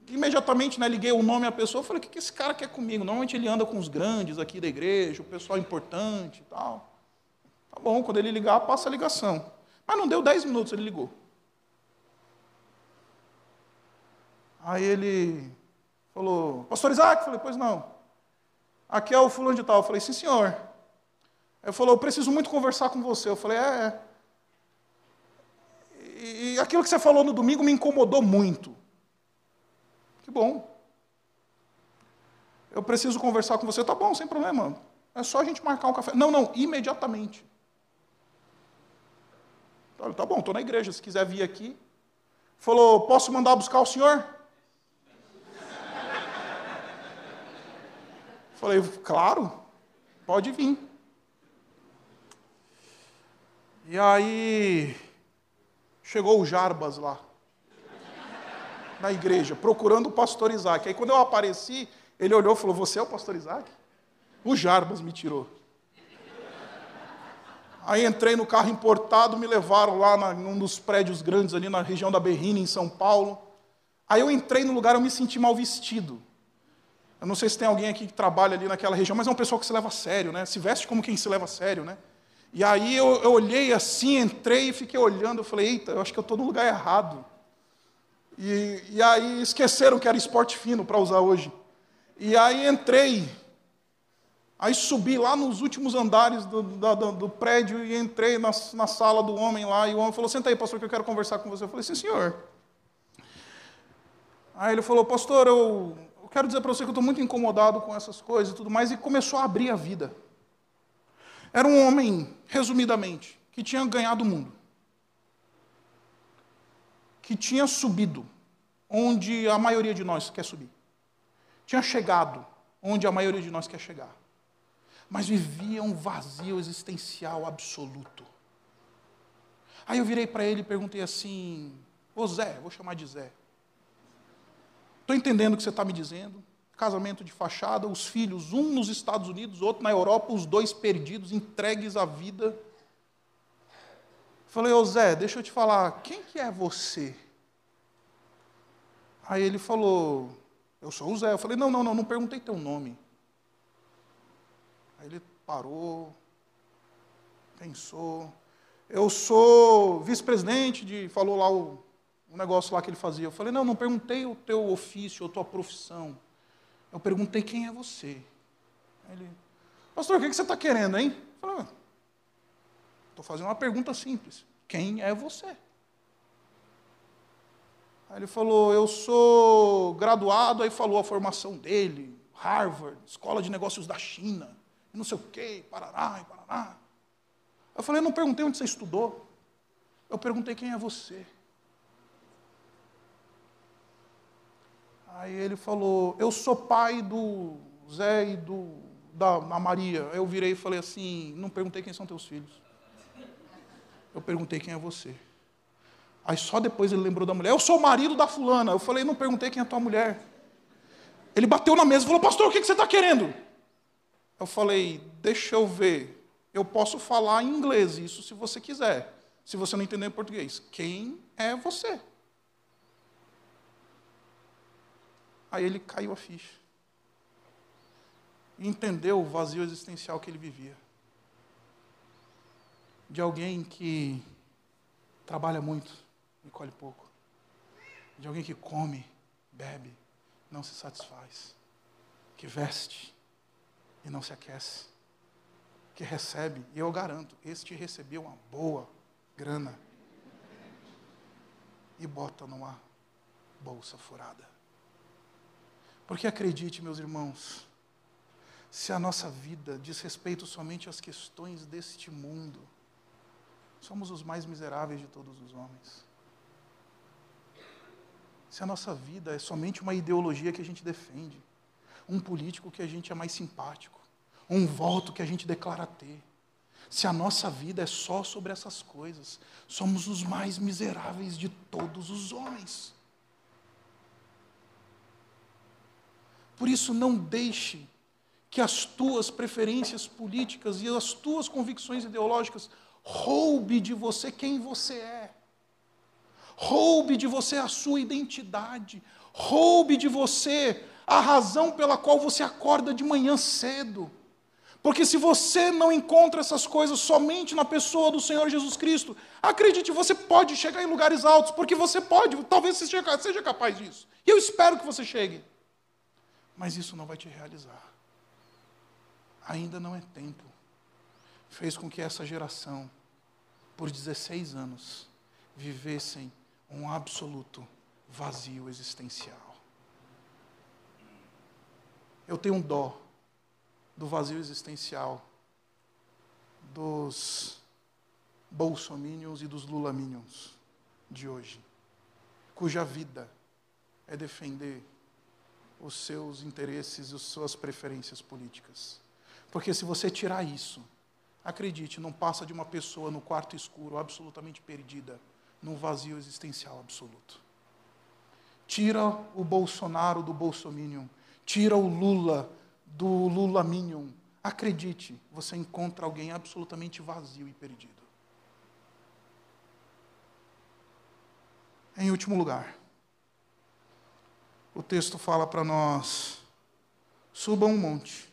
imediatamente né, liguei o nome à pessoa, falei, o que esse cara quer comigo? Normalmente ele anda com os grandes aqui da igreja, o pessoal importante e tal. Tá bom, quando ele ligar, passa a ligação. Mas não deu dez minutos, ele ligou. Aí ele falou, pastor Isaac? Eu falei, pois não. Aqui é o fulano de tal. Eu falei, sim, senhor. Ele falou, eu preciso muito conversar com você. Eu falei, é, é. E aquilo que você falou no domingo me incomodou muito. Que bom. Eu preciso conversar com você. Tá bom, sem problema. É só a gente marcar um café. Não, não, imediatamente. Falei, tá bom, estou na igreja, se quiser vir aqui. Falou, posso mandar buscar o senhor? Falei, claro, pode vir. E aí, chegou o Jarbas lá na igreja, procurando o pastor Isaac. Aí quando eu apareci, ele olhou e falou: Você é o pastor Isaac? O Jarbas me tirou. Aí entrei no carro importado, me levaram lá na, num dos prédios grandes ali na região da Berrina, em São Paulo. Aí eu entrei no lugar, eu me senti mal vestido. Eu não sei se tem alguém aqui que trabalha ali naquela região, mas é um pessoal que se leva a sério, né? Se veste como quem se leva a sério, né? E aí eu, eu olhei assim, entrei e fiquei olhando, eu falei, eita, eu acho que eu estou no lugar errado. E, e aí esqueceram que era esporte fino para usar hoje. E aí entrei. Aí subi lá nos últimos andares do, do, do prédio e entrei na, na, sala do homem lá. E o homem falou: Senta aí, pastor, que eu quero conversar com você. Eu falei: Sim, senhor. Aí ele falou: Pastor, eu quero dizer para você que eu estou muito incomodado com essas coisas e tudo mais. E começou a abrir a vida. Era um homem, resumidamente, que tinha ganhado o mundo que tinha subido onde a maioria de nós quer subir. Tinha chegado onde a maioria de nós quer chegar. Mas vivia um vazio existencial absoluto. Aí eu virei para ele e perguntei assim: Ô Zé, vou chamar de Zé. Estou entendendo o que você está me dizendo. Casamento de fachada, os filhos, um nos Estados Unidos, outro na Europa, os dois perdidos, entregues à vida Falei, ô Zé, deixa eu te falar, quem que é você? Aí ele falou, eu sou o Zé. Eu falei, não, não, não, não perguntei teu nome. Aí ele parou, pensou. Eu sou vice-presidente de. Falou lá o, o negócio lá que ele fazia. Eu falei, não, não perguntei o teu ofício, a tua profissão. Eu perguntei quem é você. Ele, pastor, o que você está querendo, hein? Eu falei, ah, Estou fazendo uma pergunta simples. Quem é você? Aí ele falou, eu sou graduado, aí falou a formação dele, Harvard, Escola de Negócios da China, não sei o quê, Parará e Paraná. Eu falei, eu não perguntei onde você estudou. Eu perguntei quem é você. Aí ele falou, eu sou pai do Zé e do, da, da Maria. Eu virei e falei assim, não perguntei quem são teus filhos. Eu perguntei quem é você. Aí só depois ele lembrou da mulher. Eu sou o marido da fulana. Eu falei, não perguntei quem é tua mulher. Ele bateu na mesa e falou, pastor, o que você está querendo? Eu falei, deixa eu ver. Eu posso falar em inglês isso se você quiser. Se você não entender em português. Quem é você? Aí ele caiu a ficha. E entendeu o vazio existencial que ele vivia de alguém que trabalha muito e colhe pouco, de alguém que come, bebe, não se satisfaz, que veste e não se aquece, que recebe, e eu garanto, este recebeu uma boa grana e bota numa bolsa furada. Porque acredite, meus irmãos, se a nossa vida diz respeito somente às questões deste mundo, somos os mais miseráveis de todos os homens. Se a nossa vida é somente uma ideologia que a gente defende, um político que a gente é mais simpático, um voto que a gente declara ter, se a nossa vida é só sobre essas coisas, somos os mais miseráveis de todos os homens. Por isso, não deixe que as tuas preferências políticas e as tuas convicções ideológicas roube de você quem você é. Roube de você a sua identidade. Roube de você a razão pela qual você acorda de manhã cedo. Porque se você não encontra essas coisas somente na pessoa do Senhor Jesus Cristo, acredite, você pode chegar em lugares altos, porque você pode, talvez você seja capaz disso. E eu espero que você chegue. Mas isso não vai te realizar. Ainda não é tempo. Fez com que essa geração, por 16 anos, vivessem um absoluto vazio existencial. Eu tenho um dó do vazio existencial dos bolsominions e dos lulaminions de hoje, cuja vida é defender os seus interesses e as suas preferências políticas. Porque se você tirar isso, acredite, não passa de uma pessoa no quarto escuro, absolutamente perdida, num vazio existencial absoluto. Tira o Bolsonaro do Bolsominion, tira o Lula do Lula Minion, acredite, você encontra alguém absolutamente vazio e perdido. Em último lugar, o texto fala para nós: suba um monte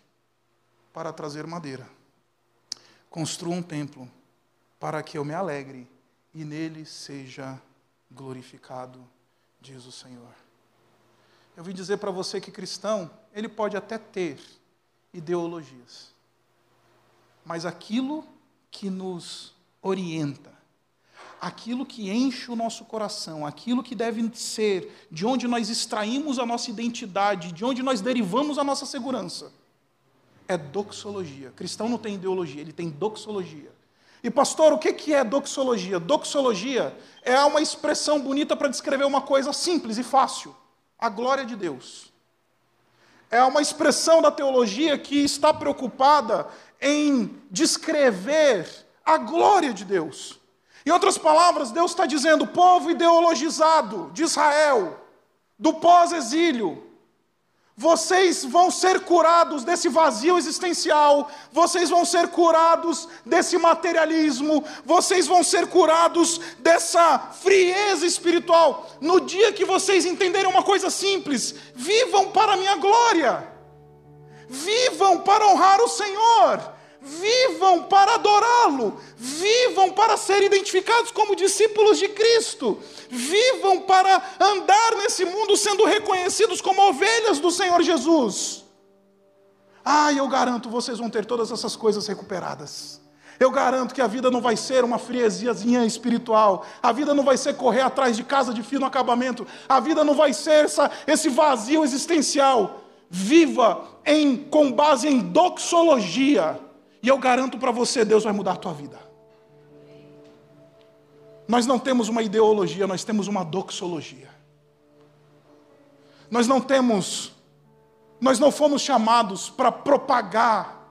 para trazer madeira, construa um templo para que eu me alegre e nele seja glorificado, diz o Senhor. Eu vim dizer para você que cristão, ele pode até ter ideologias, mas aquilo que nos orienta, aquilo que enche o nosso coração, aquilo que deve ser de onde nós extraímos a nossa identidade, de onde nós derivamos a nossa segurança, é doxologia. Cristão não tem ideologia, ele tem doxologia. E pastor, o que é doxologia? Doxologia é uma expressão bonita para descrever uma coisa simples e fácil a glória de Deus. É uma expressão da teologia que está preocupada em descrever a glória de Deus. Em outras palavras, Deus está dizendo: povo ideologizado de Israel, do pós-exílio, vocês vão ser curados desse vazio existencial, vocês vão ser curados desse materialismo, vocês vão ser curados dessa frieza espiritual. No dia que vocês entenderem uma coisa simples, vivam para a minha glória, vivam para honrar o Senhor vivam para adorá-lo, vivam para ser identificados como discípulos de Cristo, vivam para andar nesse mundo sendo reconhecidos como ovelhas do Senhor Jesus. Ah, eu garanto, vocês vão ter todas essas coisas recuperadas. Eu garanto que a vida não vai ser uma frieziazinha espiritual. A vida não vai ser correr atrás de casa de fino acabamento. A vida não vai ser essa, esse vazio existencial. Viva em, com base em doxologia e eu garanto para você, Deus vai mudar a tua vida. Nós não temos uma ideologia, nós temos uma doxologia. Nós não temos, nós não fomos chamados para propagar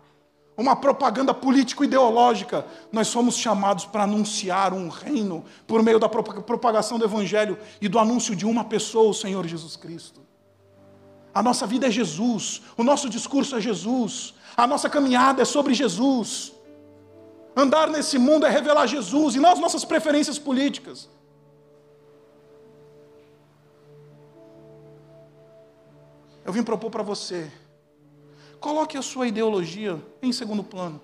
uma propaganda político-ideológica. Nós somos chamados para anunciar um reino por meio da propagação do Evangelho e do anúncio de uma pessoa, o Senhor Jesus Cristo. A nossa vida é Jesus, o nosso discurso é Jesus, a nossa caminhada é sobre Jesus. Andar nesse mundo é revelar Jesus e não as nossas preferências políticas. Eu vim propor para você, coloque a sua ideologia em segundo plano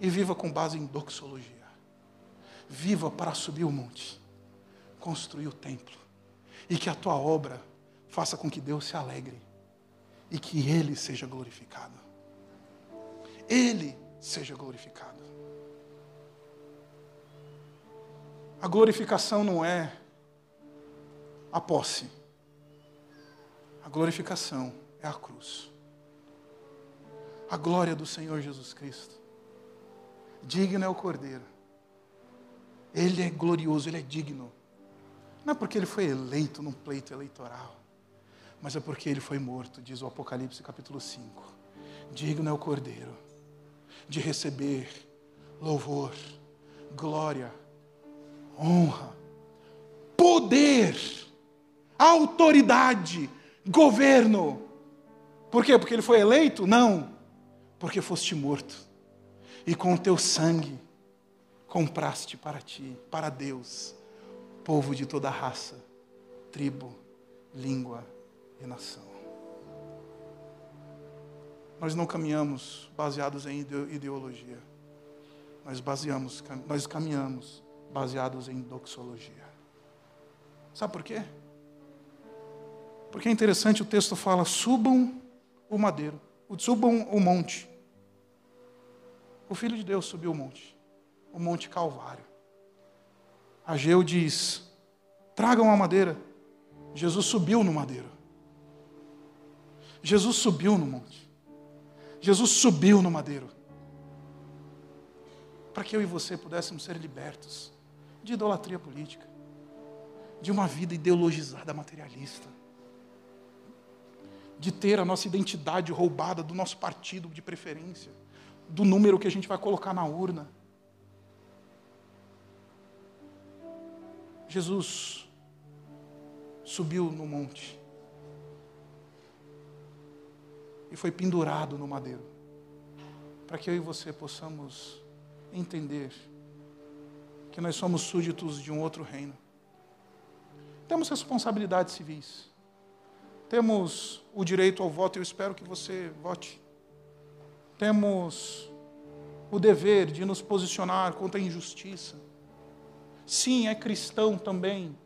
e viva com base em doxologia. Viva para subir o monte, construir o templo e que a tua obra faça com que Deus se alegre e que Ele seja glorificado. Ele seja glorificado. A glorificação não é a posse. A glorificação é a cruz. a glória do Senhor Jesus Cristo. Digno é o Cordeiro. Ele é glorioso, ele é digno. Não é porque ele foi eleito num pleito eleitoral, mas é porque ele foi morto, diz o Apocalipse capítulo 5. Digno é o Cordeiro de receber louvor, glória, honra, poder, autoridade, governo. Por quê? Porque ele foi eleito? Não. Porque foste morto. E com o teu sangue compraste para ti, para Deus, povo de toda raça, tribo, língua e nação. Nós não caminhamos baseados em ideologia. Nós baseamos, nós caminhamos baseados em doxologia. Sabe por quê? Porque é interessante, o texto fala: subam o madeiro, subam o monte. O Filho de Deus subiu o monte, o Monte Calvário. Ageu diz: tragam a madeira. Jesus subiu no madeiro. Jesus subiu no monte. Jesus subiu no madeiro. Para que eu e você pudéssemos ser libertos de idolatria política, de uma vida ideologizada materialista, de ter a nossa identidade roubada do nosso partido de preferência, do número que a gente vai colocar na urna. Jesus subiu no monte e foi pendurado no madeiro, para que eu e você possamos entender que nós somos súditos de um outro reino. Temos responsabilidades civis. Temos o direito ao voto, eu espero que você vote. Temos o dever de nos posicionar contra a injustiça. Sim, é cristão também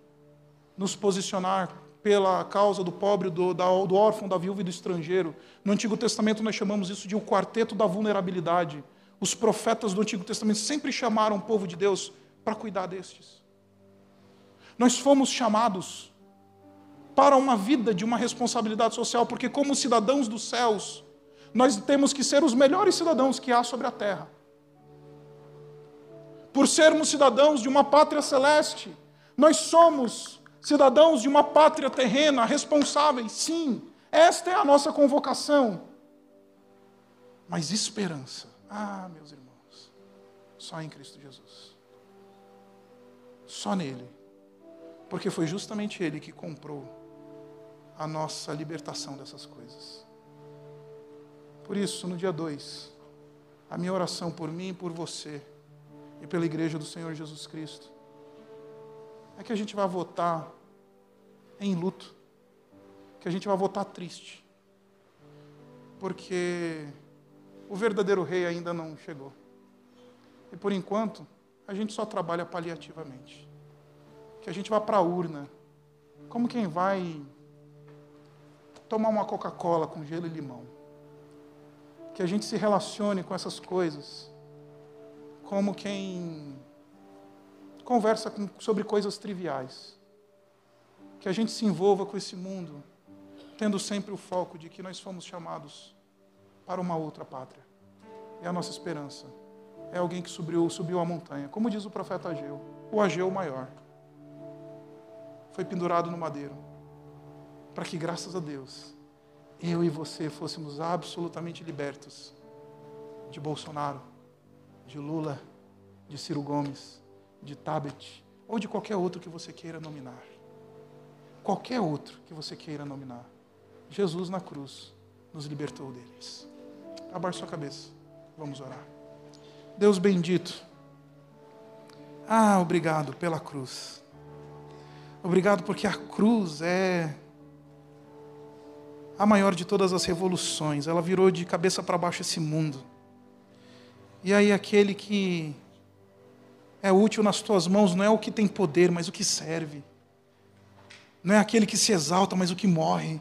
nos posicionar pela causa do pobre, do, do órfão, da viúva e do estrangeiro. No Antigo Testamento nós chamamos isso de o quarteto da vulnerabilidade. Os profetas do Antigo Testamento sempre chamaram o povo de Deus para cuidar destes. Nós fomos chamados para uma vida de uma responsabilidade social, porque, como cidadãos dos céus, nós temos que ser os melhores cidadãos que há sobre a terra. Por sermos cidadãos de uma pátria celeste, nós somos cidadãos de uma pátria terrena, responsáveis, sim, esta é a nossa convocação. Mas esperança, ah, meus irmãos, só em Cristo Jesus. Só nele. Porque foi justamente ele que comprou a nossa libertação dessas coisas. Por isso, no dia 2, a minha oração por mim e por você e pela igreja do Senhor Jesus Cristo é que a gente vai votar em luto, que a gente vai votar triste, porque o verdadeiro rei ainda não chegou. E por enquanto, a gente só trabalha paliativamente. Que a gente vá para a urna, como quem vai tomar uma Coca-Cola com gelo e limão. Que a gente se relacione com essas coisas como quem conversa com, sobre coisas triviais. Que a gente se envolva com esse mundo, tendo sempre o foco de que nós fomos chamados para uma outra pátria. É a nossa esperança. É alguém que subiu, subiu a montanha. Como diz o profeta Ageu, o Ageu maior. Foi pendurado no madeiro para que, graças a Deus, eu e você fôssemos absolutamente libertos de Bolsonaro, de Lula, de Ciro Gomes, de Tabet, ou de qualquer outro que você queira nominar. Qualquer outro que você queira nominar. Jesus na cruz nos libertou deles. Abaixe sua cabeça. Vamos orar. Deus bendito. Ah, obrigado pela cruz. Obrigado porque a cruz é a maior de todas as revoluções. Ela virou de cabeça para baixo esse mundo. E aí, aquele que é útil nas tuas mãos não é o que tem poder, mas o que serve. Não é aquele que se exalta, mas o que morre.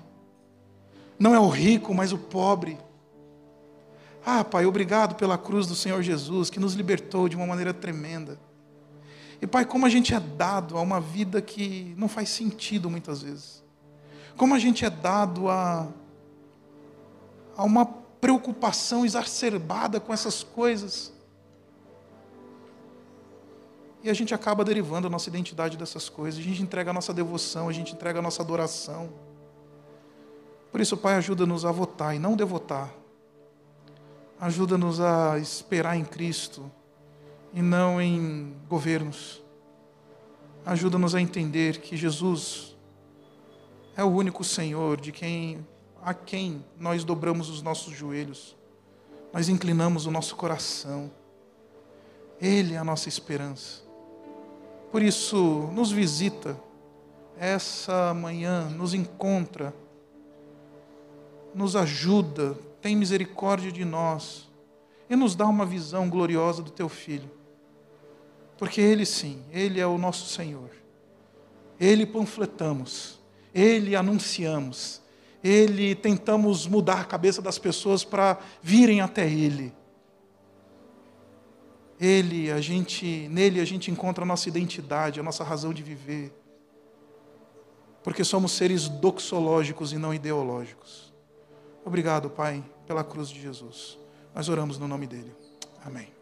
Não é o rico, mas o pobre. Ah, Pai, obrigado pela cruz do Senhor Jesus, que nos libertou de uma maneira tremenda. E, Pai, como a gente é dado a uma vida que não faz sentido muitas vezes. Como a gente é dado a, a uma preocupação exacerbada com essas coisas. E a gente acaba derivando a nossa identidade dessas coisas, a gente entrega a nossa devoção, a gente entrega a nossa adoração. Por isso, Pai, ajuda-nos a votar e não devotar. Ajuda-nos a esperar em Cristo e não em governos. Ajuda-nos a entender que Jesus é o único Senhor de quem a quem nós dobramos os nossos joelhos. Nós inclinamos o nosso coração. Ele é a nossa esperança. Por isso, nos visita essa manhã, nos encontra, nos ajuda, tem misericórdia de nós e nos dá uma visão gloriosa do teu filho. Porque ele sim, ele é o nosso Senhor. Ele panfletamos, ele anunciamos, ele tentamos mudar a cabeça das pessoas para virem até ele. Ele, a gente, nele a gente encontra a nossa identidade, a nossa razão de viver. Porque somos seres doxológicos e não ideológicos. Obrigado, Pai, pela cruz de Jesus. Nós oramos no nome dele. Amém.